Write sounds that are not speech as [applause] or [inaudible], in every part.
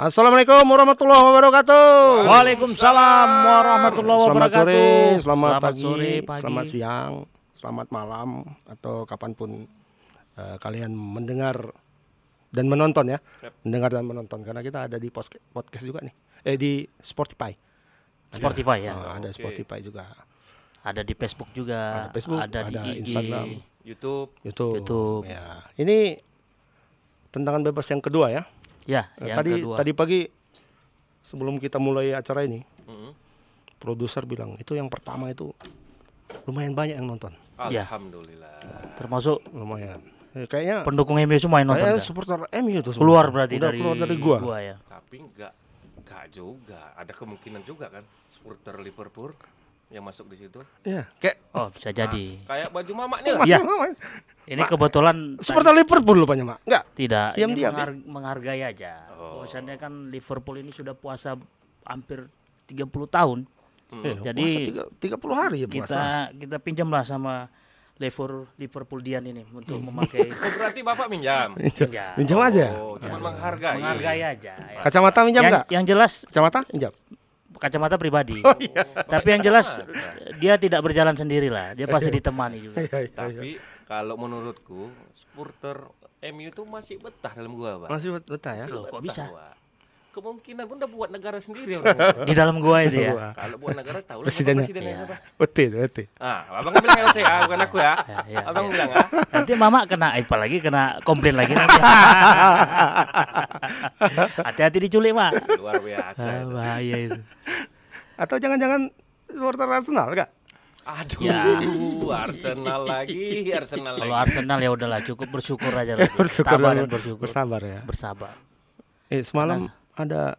Assalamualaikum warahmatullahi wabarakatuh. Waalaikumsalam warahmatullahi Selamat wabarakatuh. sore, selamat, pagi, sore, pagi. selamat siang, selamat malam atau kapan pun eh, kalian mendengar dan menonton ya, mendengar dan menonton karena kita ada di podcast juga nih, eh di Spotify. Spotify ya. Ah, ada Spotify juga, Ada di Facebook juga. Ada Facebook, ada di ada IG. Instagram. YouTube. YouTube. YouTube. Ya, ini tentangan bebas yang kedua ya. Ya, Eh, yang tadi kedua. tadi pagi sebelum kita mulai acara ini, Mm. produser bilang itu yang pertama itu lumayan banyak yang nonton, Ya. Alhamdulillah. Termasuk lumayan. Eh, kayaknya pendukung MU semua yang nonton. kayaknya supporter MU tuh semua. Keluar berarti Udah dari, keluar dari gua. ya. Tapi enggak enggak juga. Ada kemungkinan juga kan supporter Liverpool yang masuk di situ. Iya, kayak Oh, bisa jadi. Kayak baju mamak nih lah. Iya. Ini kebetulan supporter Liverpool lupanya, Mak. Enggak. tidak ini Diam-diam, menghar- menghargai aja. Oh. Bahwasannya kan Liverpool ini sudah puasa hampir 30 tahun. Hmm. Eh, Jadi, puasa tiga- 30 hari ya puasa. Kita kita pinjamlah sama Liverpool Liverpool Dian ini untuk memakai [laughs] Oh, berarti Bapak minjam. pinjam. Minjam aja. Oh, cuma menghargai. Menghargai aja. ya. Kacamata minjam yang, enggak? yang jelas Kacamata minjam. Kacamata pribadi. Oh iya. Tapi yang jelas dia tidak berjalan sendiri lah. Dia pasti ditemani juga. Iya, iya, iya. Tapi kalau menurutku supporter MU itu masih betah dalam gua, Bang. Masih betah ya. Loh, kok bisa? Wak. Kemungkinan pun udah buat negara sendiri orang. [laughs] Di dalam gua itu ya. Kalau buat negara tahu lah Presidennya. siapa presidennya siapa. Oke, oke. Ah, abang kan bilang LT ya, bukan aku ya. Ya, ya, abang ya. bilang ah. Nanti mama kena apa lagi kena komplain lagi nanti. [laughs] Hati-hati diculik, Mak. Luar biasa. Ah, itu. bahaya itu. Atau jangan-jangan supporter Arsenal enggak? Aduh, Ya. Arsenal lagi, Arsenal Kalau lagi. Arsenal ya udahlah cukup bersyukur aja lah. [laughs] Bersyukur bersyukur. Bersabar ya. Bersabar. Eh semalam ada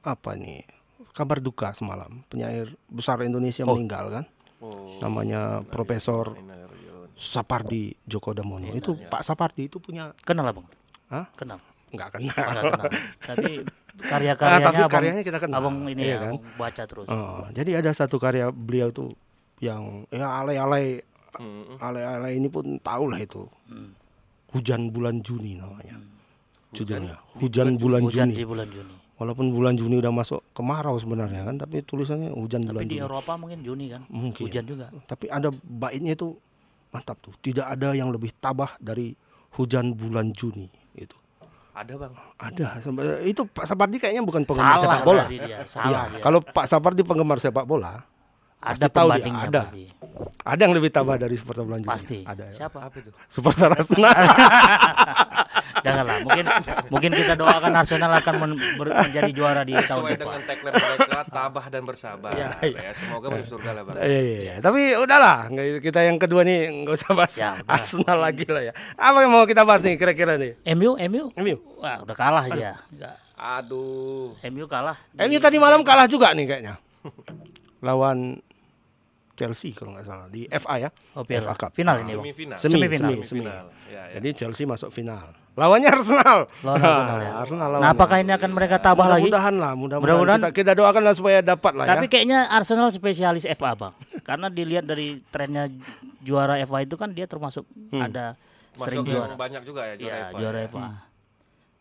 apa nih? Kabar duka semalam. Penyair besar Indonesia Oh. meninggal kan? Oh, Namanya Profesor. Sapardi Djoko Damono. Iya, itu Pak Sapardi itu punya Kenal Abang? Hah? Kenal. enggak Oh, kenal. enggak kenal. Tapi [laughs] Ah, karya-karyanya tapi abang, karyanya kita kenal. abang ini Iya ya, kan? abang baca terus. Oh, jadi ada satu karya beliau tuh yang ya alay-alay Hmm, alay-alay ini pun tahu lah itu. Hmm. Hujan bulan Juni namanya. Judulnya. Hujan bulan Hujan Juni. di bulan Juni. Walaupun bulan Juni udah masuk kemarau sebenarnya kan, tapi tulisannya hujan Tapi bulan di Juni. Eropa mungkin Juni kan. Mungkin. Hujan juga. Tapi ada baitnya itu mantap tuh. Tidak ada yang lebih tabah dari hujan bulan Juni itu. Ada bang. Ada. Itu Pak Sapardi kayaknya bukan penggemar Salah sepak bola. dia. Salah dia. kalau Pak Sapardi penggemar sepak bola, Ada tahu dia, ada. pasti. ada yang lebih tabah dari supporter bulan Juni. Pasti. Ada. ya. Siapa? Apa itu? Supporter Arsenal. [laughs] Janganlah. Mungkin mungkin kita doakan Arsenal akan men- ber- menjadi juara di tahun Sesuai depan. dengan tagline mereka, tabah dan bersabar. Iya, iya. Ya, semoga masuk surga lah bang. Iya, iya, iya. Tapi udahlah, kita yang kedua nih nggak usah bahas Ya, udah. Arsenal lagi lah ya. Apa yang mau kita bahas nih kira-kira nih? MU, MU. MU. Wah, udah kalah dia. Nggak. Aduh. MU kalah. MU tadi malam kalah juga nih kayaknya. [laughs] Lawan Chelsea kalau nggak salah di FA ya. Oh. FA Cup. Final ini, Bang. Semifinal. Semi, Semifinal. semi. Ya, ya. Jadi Chelsea masuk final. Lawannya Arsenal. Lawan Arsenal ya. Arsenal lawan. Nah, apakah ini akan mereka tabah lagi? Mudah-mudahan lah, mudah-mudahan Mudah-mudahan. kita, kita doakan lah supaya dapat lah Tapi ya. kayaknya Arsenal spesialis FA, Bang. Karena dilihat dari trennya juara FA itu kan dia termasuk ada sering Masuk yang juara. banyak juga ya juara Iya, FA. juara ya. FA. Ya,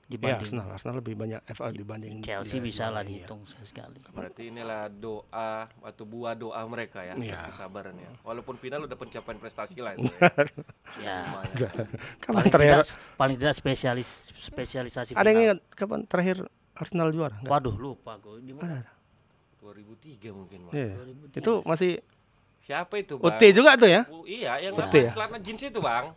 Dibanding Arsenal, Arsenal lebih banyak FA dibanding Chelsea dia bisa lah ini ya. dihitung sekali. Berarti inilah doa atau buah doa mereka ya, Iya. atas kesabaran ya. Walaupun final udah pencapaian prestasi lah itu. Ya. Lumayan. Kapan Paling terakhir? tidak paling tidak spesialis spesialisasi Ada yang ingat kapan terakhir Arsenal juara? Nggak? Waduh, lupa gue. Di mana? 2003 mungkin Bang. Iya. Itu masih Siapa itu bang? OT juga tuh ya? Oh, iya, yang ya? Celana jeans itu bang.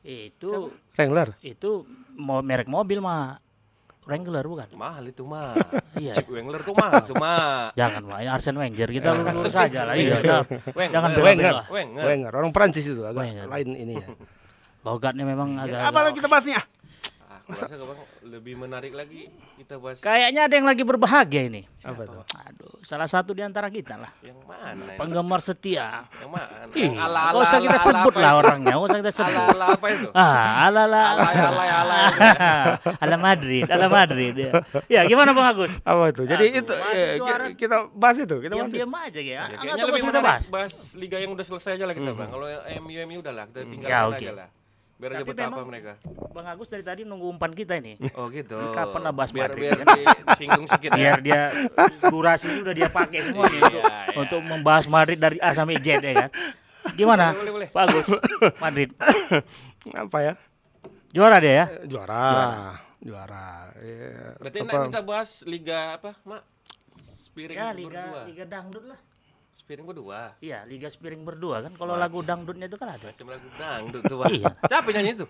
Itu Wrangler. itu mau merek mobil mah Wrangler bukan? Mahal itu mah. Iya. Jeep Wrangler tuh mahal cuma. [laughs] Jangan ini Arsene Wenger kita lurus saja lah. Iya, jangan, Wenger. jangan Wenger. Wenger. Wenger, orang Prancis itu agak Wenger. lain ini ya. [laughs] Logatnya memang agak. Apa lagi kita bahas Aku rasa bang lebih menarik lagi kita bahas Kayaknya ada yang lagi berbahagia ini. Apa tuh? Aduh, salah satu di antara kita lah. yang mana? ini? Penggemar setia. Yang mana? [laughs] Ih, ala-ala, nggak usah kita sebut lah orangnya, nggak usah kita sebut. Ala-ala apa itu? [laughs] Ah, ala ala ala. Alay. [laughs] ala Madrid, ala Madrid. Ya, ya gimana Bang Agus? Apa itu? Jadi Aduh, itu ki- kita bahas itu, kita bahas. Diam-diam aja ya. Ya, Enggak lebih kita menarik bahas. bahas liga yang udah selesai aja lah kita bang. Kalau MU MU udah lah kita tinggalkan Ya, oke. aja lah. Biar aja Tapi betapa mereka. Bang Agus dari tadi nunggu umpan kita ini. Oh gitu. Kapan lah bahas biar, Madrid, biar kan? disinggung sedikit Biar ya. dia durasi ini udah dia pakai semua nih untuk, Iya, iya. untuk membahas Madrid dari A sampai Z ya kan. Gimana? Boleh, boleh. Pak Agus, Madrid Apa ya? juara dia ya? Eh, Juara. Juara. Eh, Berarti apa- kita bahas liga apa, Mak? Spiring Ya liga liga dangdut lah. Spiring berdua. Iya, liga spiring berdua kan. Kalau lagu dangdutnya itu kan ada. Macam lagu dangdut tuh. Iya. Siapa nyanyi itu?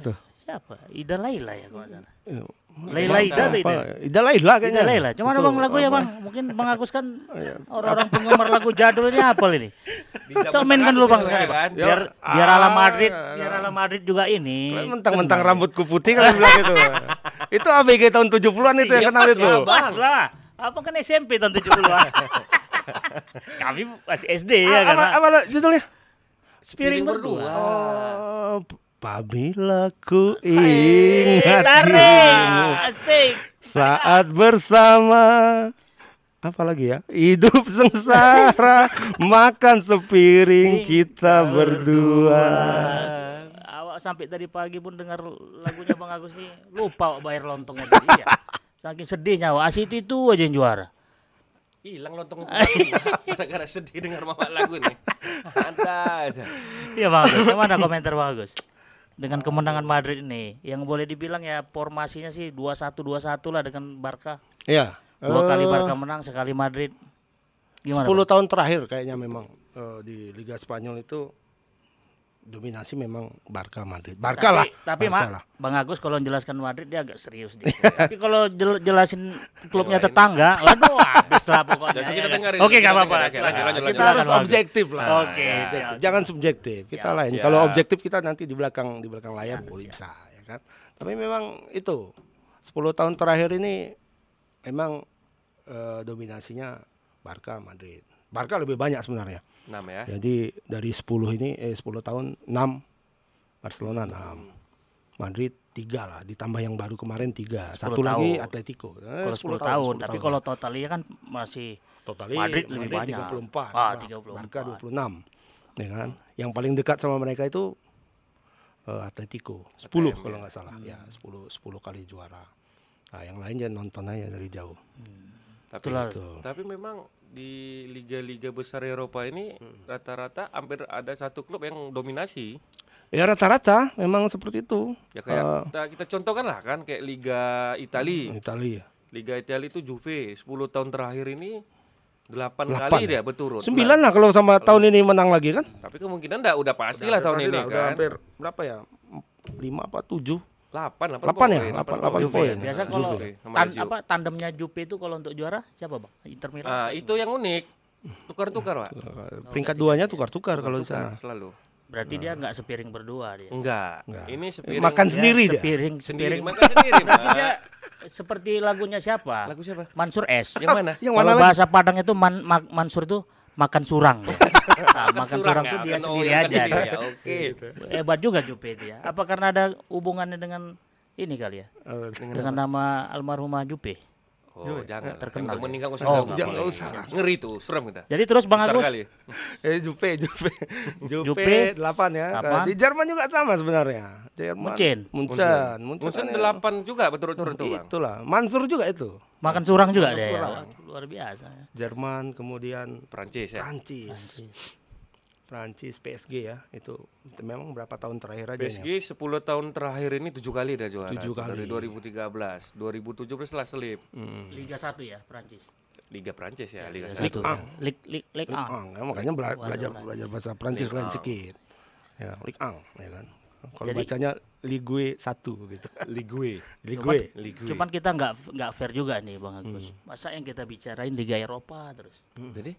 Tuh. Siapa? Ida Laila ya kalau salah. Eh, Laila Ida tuh Ida. Laila kayaknya. Ida Laila. Cuma Betul. bang lagu ya bang. Mungkin bang Agus kan orang-orang penggemar lagu jadul ini apa ini? Coba mainkan dulu bang sekali itu bang. kan? Biar biar ala ah, Madrid, ya, biar ya. ala Madrid juga ini. Mentang-mentang rambutku putih kalian bilang gitu. itu ABG tahun 70-an itu yang Iya, kenal pas itu. Bas lah. Apa kan SMP tahun 70-an. [laughs] [laughs] Kami masih SD ya apa, karena apa, apa judulnya? spiring berdua. Oh, apabila ku ingat dirimu Asik. saat bersama apa lagi ya? Hidup sengsara, [laughs] makan sepiring kita berdua. Awak sampai tadi pagi pun dengar lagunya Bang Agus nih lupa bayar lontongnya tadi [laughs] ya. Saking sedihnya awak Asit itu aja yang juara. Hilang lontong [laughs] gara-gara sedih dengar mama lagu nih. Ada. Iya Bang Agus, gimana komentar Bang Agus? Dengan kemenangan Madrid ini yang boleh dibilang ya formasinya sih 2-1 2-1 lah dengan Barca. Ya. Dua kali eh, Barca menang, sekali Madrid. Gimana? 10 Bang? tahun terakhir kayaknya memang eh, di Liga Spanyol itu dominasi memang Barca Madrid. Barca lah. Tapi Barca Mak, lah. Bang Agus kalau menjelaskan Madrid dia agak serius dikit. [laughs] tapi kalau jel- jelasin klubnya tetangga, waduh habis lah pokoknya. Jadi ya kita kan? dengerin, Oke, kita nggak apa-apa. kita lanjut. harus objektif lah. Oke. Jangan subjektif. Kita Siap, lain. Kalau objektif kita nanti di belakang di belakang layar Siap, boleh bisa ya kan. Tapi memang itu 10 tahun terakhir ini memang eh, dominasinya Barca Madrid. Barca lebih banyak sebenarnya. 6 ya. Jadi dari 10 ini eh 10 tahun 6 Barcelona 6. Madrid 3 lah, ditambah yang baru kemarin 3. 10 Satu lagi tahun. Atletico. Eh, Kalau 10 tahun, 10 tapi tahun. kalau totalnya kan masih Totali Madrid lebih banyak. 34. Ah, Bah- 34. Barca 26. Ya kan? Yang paling dekat sama mereka itu eh, Atletico. 10 ATM, kalau ya. nggak salah. Ya, 10 10 kali juara. Nah, yang lain jangan nonton aja dari jauh. Tapi Itulah. Betul. tapi memang di liga-liga besar Eropa ini rata-rata hampir ada satu klub yang dominasi. Ya rata-rata memang seperti itu. Ya kayak Eh, kita, kita contohkan lah kan kayak Liga Itali. Italia. Liga Italia itu Juve 10 tahun terakhir ini 8 Delapan kali ya? dia berturut. Sembilan lah kalau sama tahun ini menang lagi kan? Nah, tapi kemungkinan enggak udah pastilah tahun Pasti ini lah, udah kan. hampir berapa ya? 5 apa 7? 8, 8, 8 ya? 8 8 Juve. poin. Biasa kalau tan- apa tandemnya Juve itu kalau untuk juara siapa, Bang? Inter Milan. Ah, itu yang unik. Tukar-tukar, Pak. Peringkat duanya tukar-tukar kalau di sana. selalu. Berarti dia enggak sepiring berdua dia. Enggak. Enggak. Ini Eh, sepiring Makan sendiri dia. sepiring, sendiri, sepiring. makan sendiri, [laughs] Berarti dia seperti lagunya siapa? Lagu siapa? Mansur S. Yang mana? Yang Kalau mana lagi? bahasa Padang itu man, ma- Mansur itu makan surang. ya. [laughs] Nah, makan surang, ya, tuh dia makan sendiri aja. dia. ya, Oke. Hebat juga Jupe itu ya. Apa karena ada hubungannya dengan ini kali ya? Eh, Dengan nama almarhumah Jupe. Oh, jangan. Terkenal Yang ya? meninggal usah Oh, jangan Boleh. usah. Ngeri tuh, serem kita. Jadi terus Bang Agus kali. [laughs] Eh Jupe, Jupe, [laughs] Jupe, Jupe, 8 ya. delapan. Di Jerman juga sama sebenarnya. Jerman. Munchen. Munchen. Munchen ya. 8 juga berturut-turut tuh, Bang. Itulah. Mansur juga itu. makan surang juga ya. Wah, Luar biasa. ya. Jerman, kemudian Prancis ya. Prancis. Anjir. Prancis, PSG ya. Itu memang berapa tahun terakhir aja PSG ini. 10 tahun terakhir ini 7 kali dia juara. Tujuh kali. Dari 2013, 2017 lah selip. Hmm. Liga 1 ya Prancis. Liga Prancis ya, Liga Liga 1. 1. Ah. Lig Lig Lig Ligue A. 1, ya, makanya bela- Bahasa belajar Prancis. belajar bahasa Prancis 1. sedikit. Ya, Ligue 1, ya kan. Kalau Jadi- bacanya Ligue 1 gitu. [laughs] Ligue. Ligue. Ligue. Cuman kita nggak nggak fair juga nih Bang Agus. Masa yang kita bicarain Liga Eropa terus. Jadi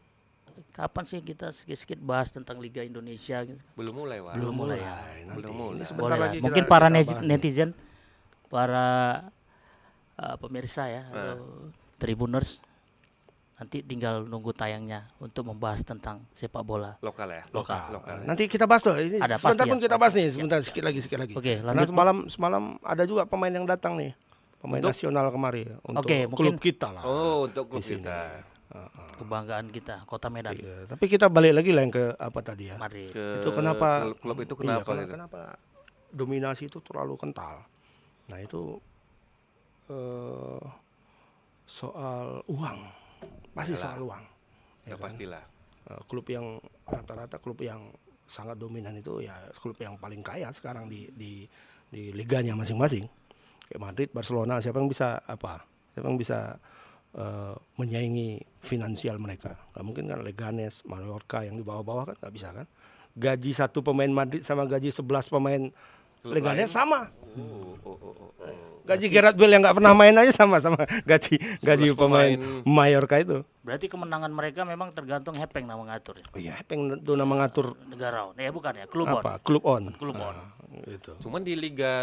Kapan sih kita sedikit bahas tentang Liga Indonesia gitu? belum mulai, Wak. Belum mulai ya. Nanti. Belum mulai. Boleh lah. Mungkin kita- para kita netizen, para uh, pemirsa ya, atau tribuners nanti tinggal nunggu tayangnya untuk membahas tentang sepak bola. Lokal ya. Lokal. Lokal. Nanti kita bahas tuh. Ini Ada sebentar pasti pun ya. kita bahas nih. Siap. Sebentar sedikit lagi, sedikit lagi. Oke, Karena lanjut. semalam semalam ada juga pemain yang datang nih. Pemain Untuk? nasional kemari untuk Oke, klub mungkin- kita lah. Oh, untuk klub kita. Kebanggaan kita, Kota Medan, Iya, Tapi kita balik lagi lah yang ke apa tadi ya? Madrid. Ke Itu kenapa- klub, klub itu Iya, kenapa kalau gitu? kenapa dominasi itu terlalu kental. Nah itu eh, soal uang, pasti Iyalah. soal uang. Ya kan? pastilah. Eh, klub yang rata-rata klub yang sangat dominan itu ya klub yang paling kaya sekarang di di di liganya masing-masing. Kayak Madrid, Barcelona, siapa yang bisa apa? Siapa yang bisa eh, menyaingi finansial mereka? Gak mungkin kan Leganes, Mallorca yang di bawah-bawah kan nggak bisa kan? Gaji satu pemain Madrid sama gaji 11 pemain Klub Leganes lain? sama. Oh, oh, oh. Gaji Gerard Bale yang nggak pernah main aja sama sama gaji gaji 11 pemain pemain. Mallorca itu. Berarti kemenangan mereka memang tergantung Hepeng nama ngatur ya. Oh iya, yang itu nama ngatur Negara. Ya bukan ya, klub on. apa? Klub on. Klub on. Nah, itu. Cuman di liga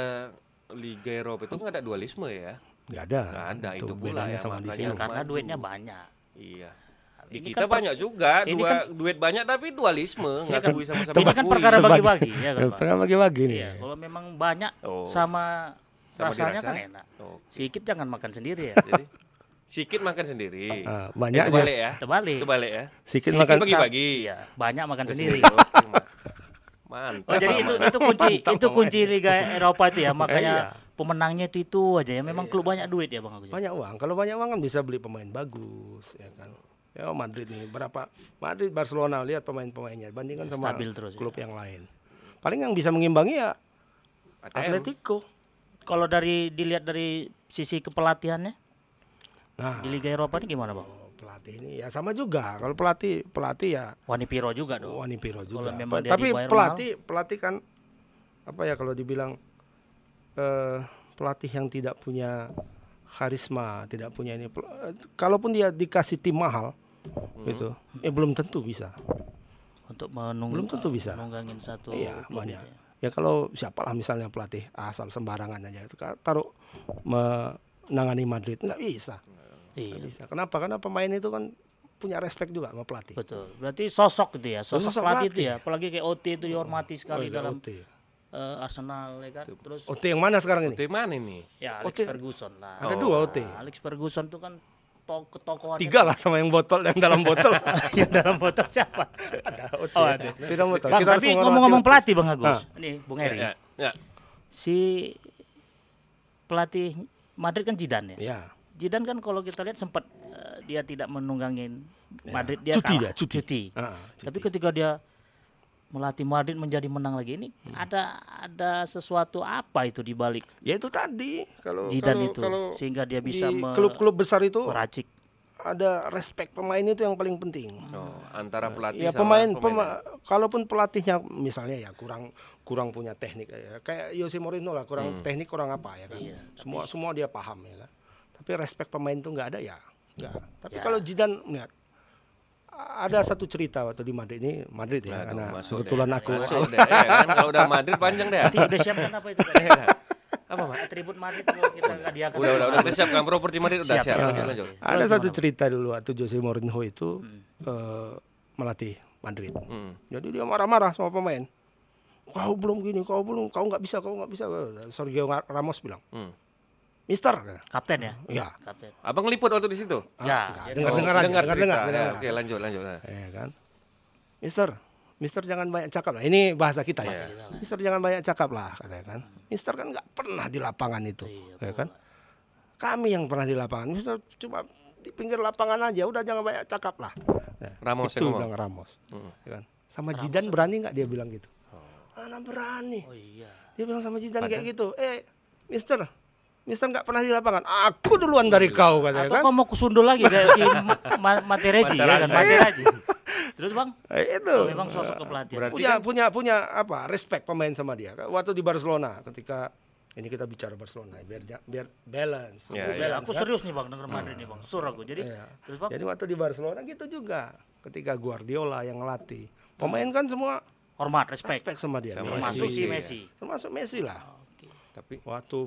Liga Eropa itu nggak ada dualisme ya. Nggak ada. Nggak ada, itu pula bedanya ya, sama di makanya sini. Ya, karena duitnya banyak. Iya. Di Ini kita kan banyak juga, ini dua kan- duit banyak tapi dualisme, nggak kan- sama-sama. Ini kan perkara bagi-bagi ya kan? Pernah bagi-bagi nih. Iya, kalau memang banyak Oh. sama, Sama rasanya dirasa? kan enak. Oh, Sedikit jangan makan sendiri ya. jadi sikit makan sendiri. Ah, Itu banyak ya. balik ya. Terbalik. Itu balik ya. Sedikit Sedikit makan bagi-bagi. Iya, banyak makan sendiri. Mantap. Oh, jadi itu itu kunci itu kunci Liga Eropa itu ya. Makanya Iya. Pemenangnya itu itu aja ya. Memang klub banyak duit ya Bang Agus. ya? banyak uang. Kalau banyak uang kan bisa beli pemain bagus, ya kan. Ya Madrid nih berapa Madrid Barcelona lihat pemain-pemainnya bandingkan sama Stabil terus, klub yang lain. Paling yang bisa mengimbangi ya ATM. Atletico. Kalau dari dilihat dari sisi kepelatihannya Nah, di Liga Eropa ini gimana Bang? oh, pelatih ini ya sama juga. Kalau pelatih pelatih ya Wani Piro juga dong. Wani Piro juga. Memang Tapi pelatih pelatih kan apa ya kalau dibilang eh, pelatih yang tidak punya karisma, tidak punya ini. eh, Kalaupun dia dikasih tim mahal, Hmm. gitu, eh belum tentu bisa. untuk menung Belum tentu bisa. menunggangin satu Iya, klub banyak. itu ya. Ya kalau siapalah misalnya pelatih asal sembarangan aja itu taruh menangani Madrid nggak bisa. Iya, Nggak bisa. Kenapa? Karena pemain itu kan punya respect juga sama pelatih. betul. Berarti sosok gitu ya, sosok, Sosok pelatih itu pelatih. ya. Apalagi kayak OT itu dihormati sekali Oh, iya, dalam OT. Eh, Arsenal ya kan. Terus OT yang mana sekarang ini? Itu mana ini? ya Alex OT. Ferguson lah. Ada Oh. dua OT. Nah, Alex Ferguson tuh kan to ketokohan Tiga lah sama yang botol yang dalam botol. [laughs] yang dalam botol siapa? ada OT. Oh, ada. Tidak botol. Bang, Kita tapi ngomong-ngomong OT. pelatih Bang Agus. Nih, Bung Heri. Ya, ya. Si pelatih Madrid kan Zidane ya. Ya. Zidane kan kalau kita lihat sempat eh, dia tidak menunggangin Ya. Madrid dia Cuti kalah. dia, cuti. Ah, Tapi ketika dia melatih Madrid menjadi menang lagi ini Hmm. ada ada sesuatu apa itu di balik Ya itu tadi kalau Zidane kalau, itu kalau sehingga dia bisa di klub-klub besar itu meracik ada respect pemain itu yang paling penting. Oh, antara pelatih Ya sama pemain, pemain. pema- kalaupun pelatihnya misalnya ya kurang kurang punya teknik ya kayak Jose Mourinho lah kurang teknik kurang apa ya kan. Iya, semua semua dia paham ya kan. Tapi respect pemain itu nggak ada ya. Nggak. Tapi Ya. kalau Zidane lihat ada satu cerita waktu di Madrid ini Madrid ya Aduh, karena masuk kebetulan deh. aku masuk deh, ya kan? Kalau udah Madrid panjang deh. Nanti udah siapkan apa itu tadi? Apa, Pak? Atribut Madrid kalau kita hadiahkan. Udah, udah, udah kita siapkan properti Madrid udah Siap, siap. siap. Lanjut, lanjut. ada satu cerita dulu waktu Jose Mourinho itu Hmm. eh, melatih Madrid. Hmm. Jadi dia marah-marah sama pemain. Kau belum gini, kau belum, kau nggak bisa, kau nggak bisa. Sergio Ramos bilang, Hmm. Mister, Kapten ya? ya, Kapten. Abang ngeliput waktu di situ? ya, enggak, dia- dengar- Oh, dengar aja, dengar dengar- cerita. dengar, Ya, dengar. Oke, lanjut, lanjut. Nah. ya kan. Mister, Mister jangan banyak cakap lah. Ini bahasa kita ya. Bahasa kita lah. Mister jangan banyak cakap lah, katanya kan. Mister kan nggak pernah di lapangan itu, Iya, ya kan. Kami yang pernah di lapangan. Mister cuma di pinggir lapangan aja, udah jangan banyak cakap lah. Nah, Ramos itu bilang Ramos, Hmm. ya kan. Sama Jidan berani nggak dia bilang gitu? Mana berani? Oh iya. Dia bilang sama Jidan kayak gitu. Eh, Mister, Mister nggak pernah di lapangan. Aku duluan dari kau katanya Atau kan. kau mau kusundul lagi kayak si [laughs] Ma- Matereji ya kan? Matereji. Terus Bang, Eh, itu. oh, memang sosok kepelatihan. Berarti punya kan- punya punya apa? Respect pemain sama dia. Waktu di Barcelona ketika ini kita bicara Barcelona biar biar balance. Ya, Aku ya. balance, aku kan? serius nih Bang denger Madrid nih Bang. Sur aku. Jadi Iya. terus Bang Jadi waktu di Barcelona gitu juga. Ketika Guardiola yang ngelatih. Pemain kan semua hormat, respect. respect sama dia. Termasuk si iya. Messi. Termasuk Messi lah. Oke. Tapi Waktu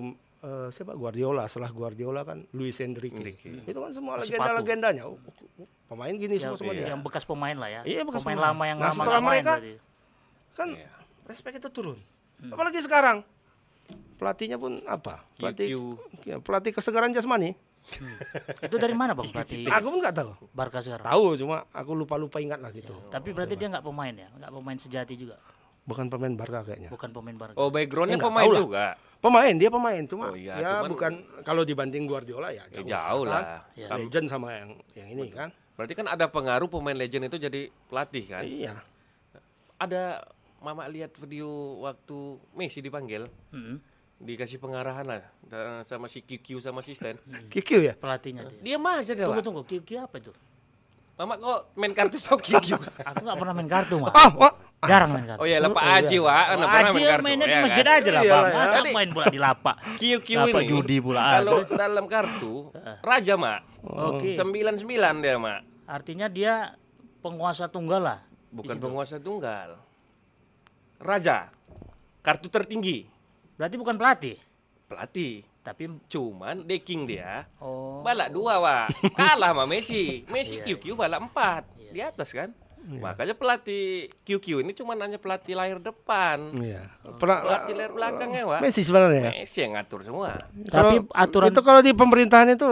eh, siapa Guardiola setelah Guardiola kan Luis Enrique. Enrique. Itu kan semua Masih legenda-legendanya. Oh, oh, pemain gini Ya, semua dia. yang bekas pemain lah ya. Iya, bekas pemain pemain. lama yang Nah, lama setelah main mereka- berarti. Kan Iya. respect itu turun. Hmm. Apalagi sekarang. Pelatihnya pun apa? Pelatih QQ. ya, pelatih kesegaran jasmani. Itu dari mana Bang pelatih [laughs] Aku pun nggak tahu. Barca sekarang? Tahu cuma aku lupa-lupa ingat lah gitu. Tapi berarti dia nggak pemain ya, nggak pemain sejati juga. bukan pemain Barca kayaknya. bukan pemain Barca. Oh, backgroundnya Eh, pemain lah. Pemain dia pemain cuma Oh, iya, ya cuman- bukan kalau dibanding Guardiola ya Ya, jauh, jauh kan? lah. Ya. Kam- Legend sama yang yang ini kan. Berarti kan ada pengaruh pemain legend itu jadi pelatih kan? Iya. Ada Mama lihat video waktu Messi dipanggil, Mm-mm. dikasih pengarahan lah sama si QQ sama si Stan. Kikil ya? Pelatihnya dia. Diam aja dia, Tunggu tunggu, QQ apa itu? Mama kok main kartu tau QQ? Aku nggak pernah main kartu mah. Ah, wah. Jarang main kartu. Oh iya, lah Pak Oh, iya. Aji, Wak. Kan Wah, pernah Aji main kartu. mainnya di ya masjid kan? aja lah, Iyalah Bang. ya. Masa main bola di lapak? Apa ini. judi pula. Kalau dalam kartu, Raja, Mak. Oke. 99 dia, Mak. Artinya dia penguasa tunggal lah. Bukan penguasa tunggal. Raja. Kartu tertinggi. Berarti bukan pelatih, Pelatih. tapi Cuman decking dia oh balak dua, Wak. [laughs] Kalah sama Messi. Messi Iya, QQ balak empat. Iya. Di atas kan? Makanya pelatih QQ ini cuma hanya pelatih layar depan. Iya. Pernah Pelatih layar belakangnya, Wak. Messi sebenarnya. Messi yang ngatur semua. Tapi Kalau- aturan- itu kalau di pemerintahan itu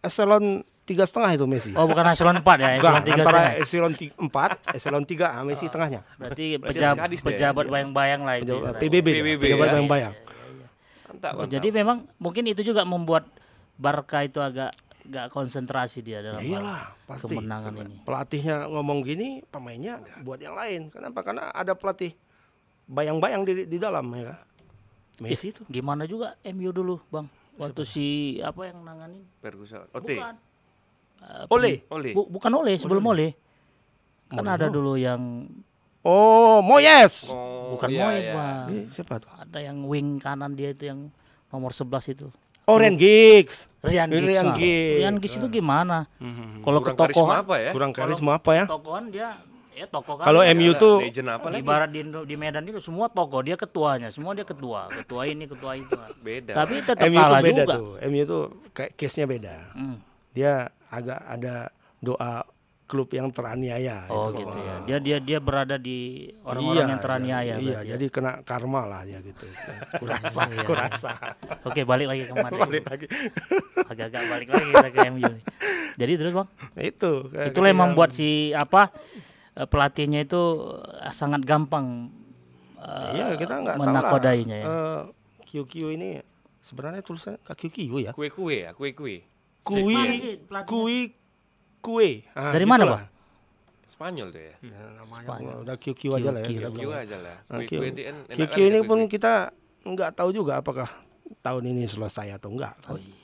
eselon tiga setengah itu Messi. oh bukan eselon 4 ya, eselon Enggak, 3 antara setengah. eselon empat, eselon tiga, ah, Messi tengahnya. Berarti pejab- pejabat bayang-bayang lah itu. PBB, PBB, pejabat ya. bayang-bayang. Mantap, Oh, mantap. jadi memang mungkin itu juga membuat Barca itu agak gak konsentrasi dia dalam Ya hal iyalah, pasti. kemenangan ini. Pelatihnya ngomong gini, pemainnya buat yang lain. Kenapa? Karena ada pelatih bayang-bayang di, di dalam ya. kan? Messi itu. Gimana juga MU dulu, Bang? Waktu si apa yang nanganin? Ferguson. Ote. Bukan. Eh, Ole. Ole. Bu- bukan Ole, sebelum Ole. Kan ada dulu yang Oh, Moyes. Oh, bukan iya, Moyes, iya. Bang. Eh, siapa tuh? Ada yang wing kanan dia itu yang nomor 11 itu. Oh, Ren Giggs. Rian Giggs. Rian. Giggs. Rian Giggs itu gimana? Kalau Kurang karisma ketokohan, apa ya? Kurang karisma apa ya? tokohan dia ya tokoh kan. Kalau MU tuh legend apa lagi? ibarat di, di Medan itu semua tokoh dia ketuanya, semua dia ketua, ketua ini, ketua itu. Beda. Tapi tetap MU tuh kalah beda juga. tuh. MU tuh kayak case-nya beda. Hmm. Dia agak ada doa klub yang teraniaya Oh itu. gitu ya. Dia dia dia berada di orang-orang Iya, yang teraniaya Iya, berarti ya. jadi kena karma lah dia gitu. [laughs] Kurasa, [laughs] kurasa. Oke, balik lagi ke Madrid. [laughs] Balik lagi. Agak-agak balik lagi kita ke MU. nih. Jadi terus Bang, itu. kayak itulah yang membuat si apa eh, pelatihnya itu eh, sangat gampang eh, Iya, kita nggak tahu lah. menakodainya ya. Eh, QQ ini sebenarnya tulisannya QQ ya. Kue-kue ya, kue-kue. Kui, Mana sih pelatihnya? kui, kue. Ah, Dari mana, gitulah. Spanyol tuh ya. Ya, namanya Spanyol. udah QQ aja lah ya. QQ. QQ aja lah. Nah, Kue-kue Q- itu kan enak QQ kali ini ada pun kita nggak tahu juga apakah tahun ini selesai atau enggak. kan. Oh iya.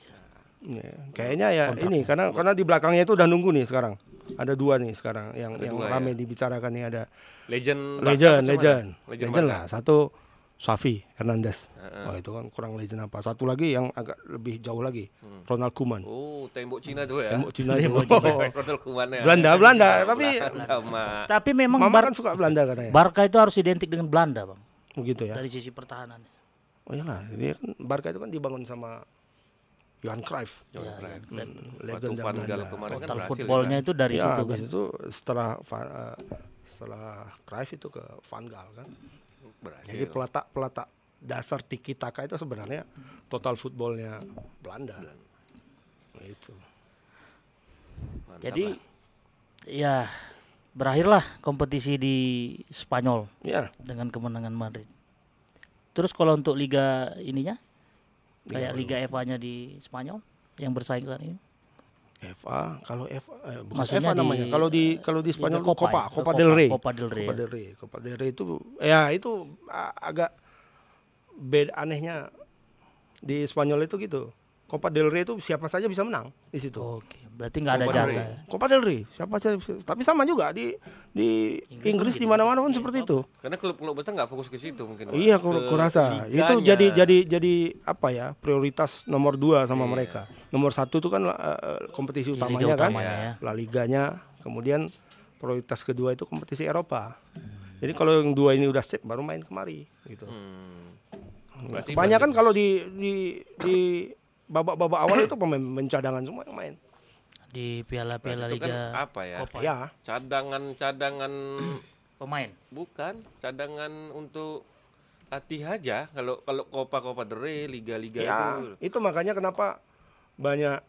Ya, kayaknya ya ini karena karena di belakangnya itu udah nunggu nih sekarang. Ada dua nih sekarang yang Ada yang dua, rame ya. dibicarakan nih ada legend legend, legend, Legend legend lah. Satu Safi Hernandez. Heeh. Oh itu kan kurang legend apa. Satu lagi yang agak lebih jauh lagi Hmm. Ronald Koeman. Oh, tembok Cina tuh ya. Tembok Cina itu. Tembok Cina. [laughs] Ronald Koeman ya. Belanda, Belanda, tapi Belanda. Tapi memang Mama Bar- kan suka Belanda katanya. Barca itu harus identik dengan Belanda, Bang. Begitu ya. Dari sisi pertahanannya. Oh iyalah, dia kan Barca itu kan dibangun sama Johan Cruyff. Johan Ya, Cruyff. ya. Hmm. Legenda Van Gaal Belanda. kemarin kan Total berhasil footballnya ya itu dari ya, situ kan. itu setelah eh, setelah Cruyff itu ke Van Gaal kan. Berhasil. Jadi pelatak pelatak dasar tiki taka itu sebenarnya total footballnya Belanda. Nah, itu. Mantap Jadi lah. ya berakhirlah kompetisi di Spanyol Ya, dengan kemenangan Madrid. Terus kalau untuk liga ininya kayak liga FA-nya di Spanyol yang bersaing saat ini. FA kalau FA eh, bukan Maksudnya FA namanya. di- Kalau di kalau di Spanyol Copa Copa, ya? Copa, Copa, del Rey. Copa del Rey, Copa del Rey. Copa del Rey itu ya itu agak beda anehnya di Spanyol itu gitu. Copa del Rey itu siapa saja bisa menang di situ. Oke, berarti nggak ada Copa jatah. Copa del Rey, siapa bisa- tapi sama juga di di Inggris Inggris, di mana-mana pun seperti itu. Karena klub-klub besar nggak fokus ke situ mungkin. Iya, aku kurasa itu liganya. jadi jadi jadi apa ya prioritas nomor dua sama Iya. mereka. Nomor satu itu kan eh, kompetisi Di utamanya liga kan, utamanya ya. La Liganya, kemudian prioritas kedua itu kompetisi Eropa. Hmm. Jadi kalau yang dua ini udah sip baru main kemari gitu. Hmm. Kebanyakan bagus. kalau di di di babak-babak awal itu pemain mencadangan semua yang main. Di piala-piala itu liga kan apa ya? Copa. Ya, Cadangan-cadangan [clears throat] pemain. bukan, cadangan untuk latih aja. Kalau kalau Copa Copa del Rey, liga-liga ya itu. itu makanya kenapa banyak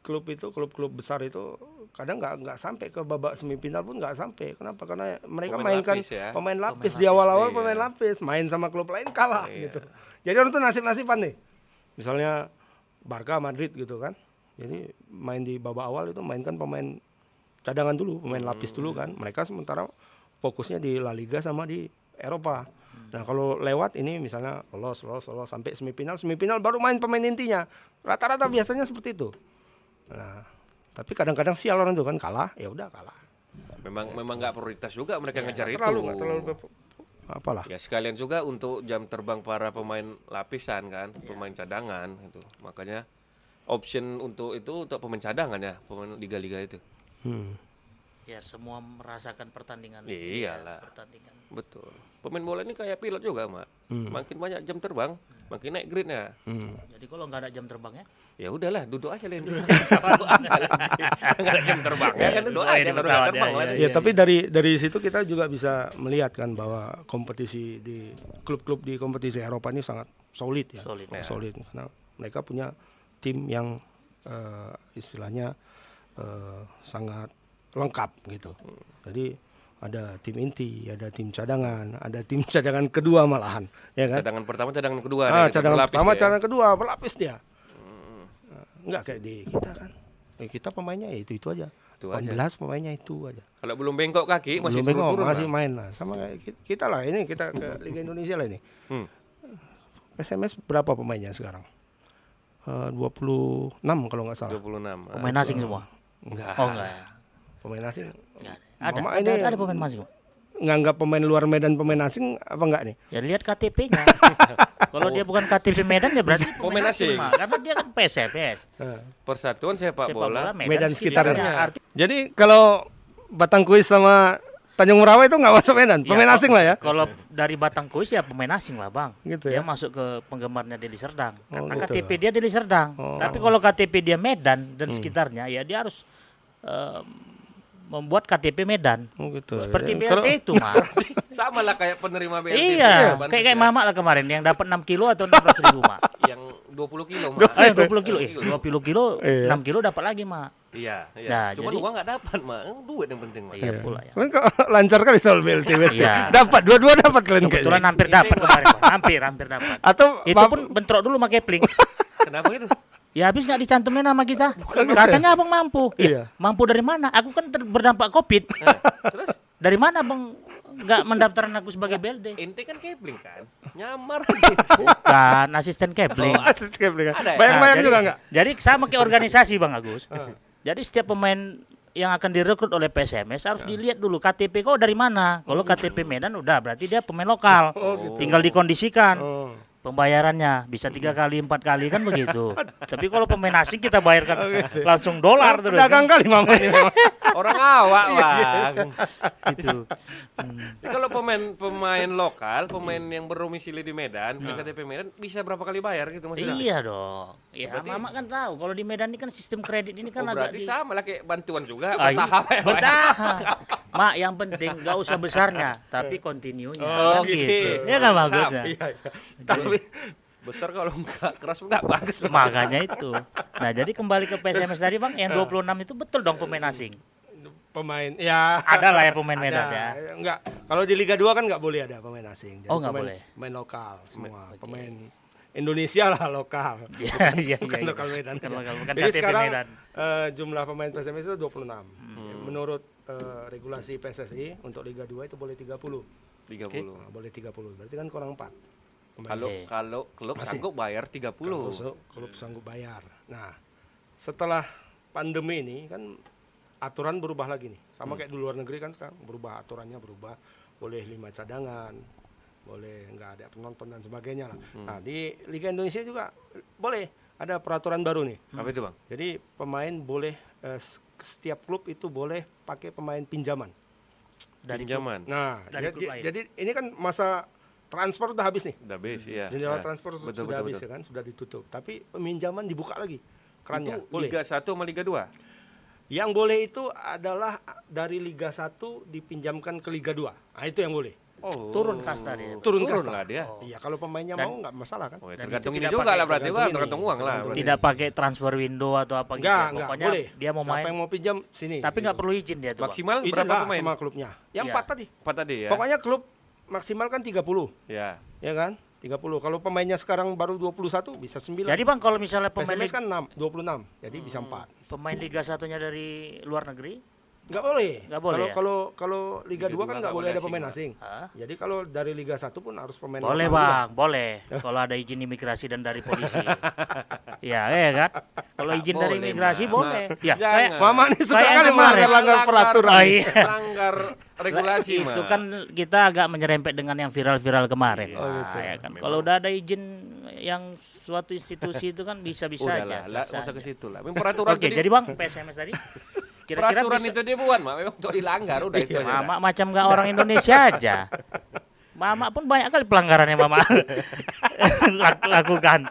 klub itu klub-klub besar itu kadang nggak nggak sampai ke babak semifinal pun nggak sampai. Kenapa? Karena mereka Pemain mainkan lapis ya. pemain lapis Pemain di awal-awal iya. pemain lapis, main sama klub lain kalah Iya. gitu. Jadi orang tuh nasib-nasiban nih. Misalnya Barca Madrid gitu kan. Jadi main di babak awal itu mainkan pemain cadangan dulu, pemain lapis dulu kan. Mereka sementara fokusnya di La Liga sama di Eropa. Nah kalau lewat ini misalnya lolos, lolos, lolos sampai semifinal, semifinal baru main pemain intinya. Rata-rata biasanya seperti itu. Nah, tapi kadang-kadang sial orang itu kan kalah, ya udah kalah. Memang memang nggak prioritas juga mereka ngejar itu. Terlalu nggak terlalu bep- apalah. Ya sekalian juga untuk jam terbang para pemain lapisan kan, Iya. pemain cadangan gitu. Makanya option untuk itu untuk pemain cadangan ya, pemain liga-liga itu. Hmm. Ya semua merasakan pertandingan. Iyalah. Ya, pertandingan. Betul. Pemain bola ini kayak pilot juga, Mak. Hmm. Makin banyak jam terbang, makin naik grade-nya. Hmm. Jadi kalau nggak ada jam terbangnya, Ya udahlah, duduk aja [laughs] gua aja. Nggak ada jam terbang ya kan duduk aja baru terbang ya, lah. ya, Ya, tapi dari dari situ kita juga bisa melihat kan bahwa kompetisi di klub-klub di kompetisi Eropa ini sangat solid ya. Solid. Ya. Solid karena mereka punya tim yang eh, istilahnya eh, sangat lengkap gitu. Jadi ada tim inti, ada tim cadangan, ada tim [laughs] cadangan kedua malahan, ya kan? Cadangan pertama, cadangan kedua. Ah, cadangan pertama, dia. cadangan kedua, berlapis dia. Nah, Enggak kayak di kita kan. Eh, kita pemainnya itu itu aja. Itu aja. 18 pemainnya itu aja. Kalau belum bengkok kaki masih Belum bengok, turun masih lah. main lah. Sama kayak ki- kita lah ini kita ke Liga Indonesia lah ini. Hmm. SMS berapa pemainnya sekarang? Eh, 26 kalau nggak salah. 26. pemain asing semua. Enggak. Oh enggak. ya? Pemain asing Enggak ada. Ada, Mama ada, ini- ada pemain asing. Nganggap pemain luar Medan pemain asing apa enggak nih? Ya lihat KTP-nya. [laughs] Kalau dia bukan KTP Medan ya berarti Pemain asing. Mak. Karena dia kan PSFS. Eh, Persatuan sepak, Sepak bola. bola Medan, Medan sekitarnya. sekitarnya. Arti Jadi kalau Batang Kuis sama Tanjung Merawa itu nggak masuk Medan, Ya, pemain kok- asing lah ya. Kalau dari Batang Kuis ya pemain asing lah bang. Gitu dia ya. masuk ke penggemarnya Deli Serdang. Oh, Karena gitu. KTP dia Deli Serdang. Oh. Tapi kalau KTP dia Medan dan sekitarnya ya dia harus eh, membuat KTP Medan. Oh, gitu. Seperti Ya, BLT itu mah. [laughs] Sama lah kayak penerima BLT. iya, ya, kayak kayak ya. Mamak lah kemarin yang dapat 6 kilo atau 16 ribu mak. [laughs] Yang 20 kilo, Mak. Eh 20 kilo, eh 20 kilo, Iya. 6 kilo dapat lagi mak. Iya, iya. Nah, Cuman jadi- uang nggak dapat, Mak. Duit yang penting, Mak. Iya pula ya. Kan kok [laughs] lancar kali soal BLT, BLT. Iya. Dapat dua-dua dapat kalian Kebetulan kayaknya. hampir dapat kemarin, Pak. hampir hampir dapat. Atau Itu pun bentrok dulu pakai pling. [laughs] Kenapa itu? Ya habis nggak dicantumnya nama kita. Katanya abang mampu. Iya. Iya. Mampu dari mana? Aku kan ter- berdampak covid. Terus Dari mana bang nggak mendaftarkan aku sebagai BLT? ente kan kepling kan? Nyamar [laughs] aja itu. Kan asisten Kepling. Oh, asisten Kepling. Ada ya? Bayang-bayang Nah, juga enggak? Jadi sama kayak organisasi bang Agus. Jadi setiap pemain yang akan direkrut oleh PSMS harus dilihat dulu KTP kau dari mana. Kalau KTP Medan udah berarti dia pemain lokal. Tinggal dikondisikan. Oh. Pembayarannya bisa tiga kali empat kali kan begitu. [laughs] Tapi kalau pemain asing kita bayarkan langsung dolar terus. Dagang kali mamanya memang. [laughs] Orang awak, Bang. [laughs] gitu. Jadi kalau pemain pemain lokal, pemain yang berdomisili di Medan, punya KTP Medan bisa berapa kali bayar gitu maksudnya? Iya dong. Iya, Berarti- Mama kan tahu kalau di Medan ini kan sistem kredit ini kan Oh, agak berarti di sama lah kayak bantuan juga, Ah, iya. bertahap ya, Pak. Bertahap. Mak, yang penting gak usah besarnya, tapi kontinunya. Oh, Kan gitu. Ya kan bagus ya. Tapi Besar kalau enggak keras enggak bagus. Makanya itu. Nah, jadi kembali ke PSMS tadi, Bang, yang 26 itu betul dong pemain asing. pemain ya Ada lah ya pemain ada. Medan ya. Enggak. Kalau di Liga 2 kan enggak boleh ada pemain asing. Jadi Oh, nggak pemain, boleh. Pemain lokal semua. Pemain Indonesia lah lokal. [laughs] Iya, iya, Bukan iya. lokal Medan. Bukan lokal, bukan Jadi sekarang Medan. eh, jumlah pemain PSMS itu 26. Hmm. Menurut eh, regulasi PSSI untuk Liga 2 itu boleh 30. 30. Nah, boleh 30. Berarti kan kurang 4. Kalau kalau klub Masih. sanggup bayar 30. Klub, klub sanggup bayar. Nah, setelah pandemi ini kan aturan berubah lagi nih. Sama Hmm. kayak di luar negeri kan sekarang berubah aturannya berubah. Boleh lima cadangan, boleh nggak ada penonton dan sebagainya lah. Hmm. Nah, di Liga Indonesia juga boleh ada peraturan baru nih. Apa itu, Bang? Jadi pemain boleh eh, setiap klub itu boleh pakai pemain pinjaman. Dari Pinjaman. Nah, Dari jadi, klub lain. jadi ini kan masa transfer udah habis nih. Udah base ya. Jendela Nah, transfer betul, sudah betul, habis betul. ya kan, sudah ditutup. Tapi peminjaman dibuka lagi kerannya. Itu boleh. Liga 1 sama Liga 2. Yang boleh itu adalah dari Liga 1 dipinjamkan ke Liga 2. Nah, itu yang boleh. Oh. Turun kasta dia. Turun Turun kasta. lah dia. Iya, kalau pemainnya Dan- mau nggak masalah kan? Oh, ya, Dan tergantung ini tidak juga pakai- lah berarti ini, tergantung uang lah. berarti. Tidak pakai transfer window atau apa gitu. Enggak, ya. enggak Pokoknya boleh. dia mau Siapa main, yang mau pinjam sini. tapi nggak gitu. perlu izin dia tuh. Maksimal Izin berapa pemain? sama klubnya. Yang Iya. empat tadi. Empat tadi ya. Pokoknya klub maksimal kan 30, Ya. ya kan? 30. Kalau pemainnya sekarang baru 21 bisa 9. Jadi bang kalau misalnya pemain PSMS kan 6, 26. Jadi bisa Hmm. 4. pemain Liga satunya dari luar negeri, Enggak boleh. Nggak boleh Kalau ya? kalau kalau Liga 2 Liga kan dua nggak nggak boleh ada pemain asing. Hah? Jadi kalau dari Liga 1 pun harus pemain boleh lokal juga. bang, boleh. [laughs] kalau ada izin imigrasi dan dari polisi, ya, ya kan. Kalau izin dari boleh, imigrasi Mak. boleh. Ya, kayak Mama nih suka kali kemarin. melanggar-langgar peraturan. Oh, iya. Langgar regulasi itu kan kita agak menyerempet dengan yang viral-viral kemarin. Iya. Oh, gitu. ya kan. Kalau udah ada izin yang suatu institusi itu kan bisa-bisa Udah aja. lah, lah, usah ke situ lah. Memang peraturan Oke, jadi Bang PSMS tadi [laughs] kira-kira peraturan bisa itu dia buat, Mak. Memang untuk dilanggar udah itu aja. Mama macam nggak orang Indonesia aja. Mama pun banyak kali pelanggarannya Mama [laughs] Lak- lakukan.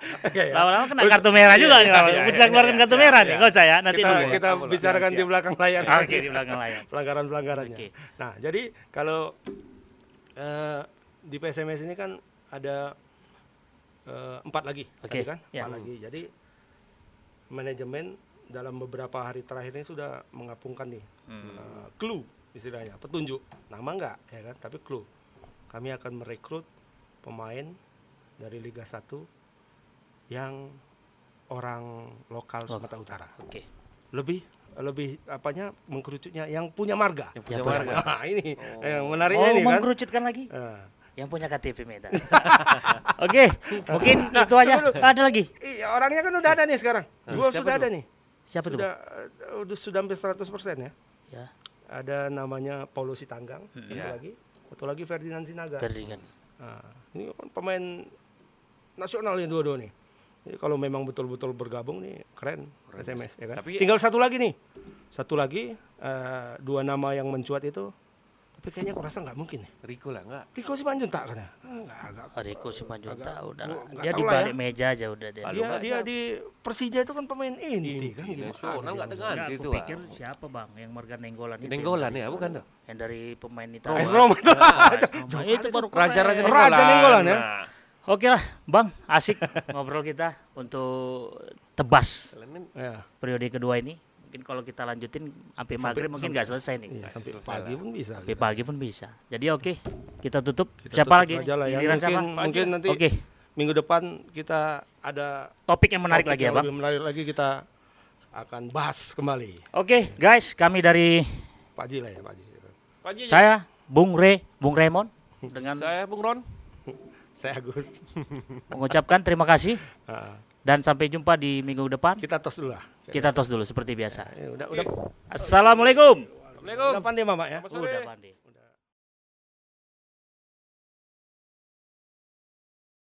Lama-lama kena kartu merah juga nih Mama. iya, Bisa iya, keluarkan iya, kartu merah nih. Enggak usah ya, nanti kita, dulu. kita bicarakan di belakang layar. Oke, di belakang layar. Pelanggaran-pelanggarannya. Oke. Nah, jadi kalau eh, di PSMS ini kan ada eh, empat lagi, Oke, tadi kan? ya. Empat lagi. Jadi manajemen dalam beberapa hari terakhir ini sudah mengapungkan nih Hmm. eh, clue istilahnya, petunjuk. Nama enggak ya kan, tapi clue. Kami akan merekrut pemain dari Liga 1 yang orang lokal Sumatera Utara. Oke. Lebih lebih apanya mengkerucutnya yang punya marga. Yang punya Ya, punya warga. Nah, ini Oh. yang menariknya Oh, ini kan. mengkerucutkan lagi? Nah, Yang punya KTP Medan. [laughs] Oke, mungkin itu aja. Ada lagi? iya, orangnya kan udah ada nih sekarang. Dua siapa sudah ada nih. Siapa tuh? Sudah eh, udah sudah hampir 100% ya. Ya, Ada namanya Paulo Sitanggang, Hmm. satu Iya. lagi. Satu lagi Ferdinand Sinaga. Ferdinand. Nah, ini kan pemain nasional yang dua-dua nih. Jadi kalau memang betul-betul bergabung nih keren, SMS ya kan. Tapi- Tinggal satu lagi nih. Satu lagi eh, dua nama yang mencuat itu tapi kayaknya aku rasa nggak mungkin nih. Riko lah enggak. Riko Simanjuntak kan ya? Enggak, agak. Oh, Riko Simanjunta Agak- udah. nggak Dia di lah ya. balik meja aja udah dia. Dia nggak dia di Persija itu kan pemain inti, kan Inti, gimana nasional dia nggak. Enggak, Nanti aku itu, pikir siapa bang yang Morgan Nenggolan itu? Nenggolan ya, bukan tuh? Yang dari pemain Oh, Italia. AS Roma itu. Ah, AS Roma. itu baru keren. Raja-raja Raja Nenggolan. Nenggolan ya? Nah. Oke lah, Bang, asik ngobrol kita untuk tebas Ya, periode kedua ini. Mungkin kalau kita lanjutin sampai maghrib mungkin nggak selesai nih. iya, sampai selesai pagi pun bisa. Sampai kita. pagi pun bisa. Jadi oke, kita tutup. Kita siapa tutup lagi? lah ya. Mungkin, siapa? mungkin nanti Oke, minggu depan kita ada topik yang menarik topik lagi ya, yang Bang. Lebih menarik lagi kita akan bahas kembali. Oke, guys, kami dari Pak Ji lah ya, Pak Ji. Pak Haji, saya Bung Re, Bung Raymond dengan saya Bung Ron. [laughs] Saya Agus. mengucapkan terima kasih dan sampai jumpa di minggu depan. kita tos dulu lah. Kita tos dulu seperti biasa. Eh, udah udah Assalamualaikum. Assalamualaikum. udah pandai Mama ya. Udah, Bandi.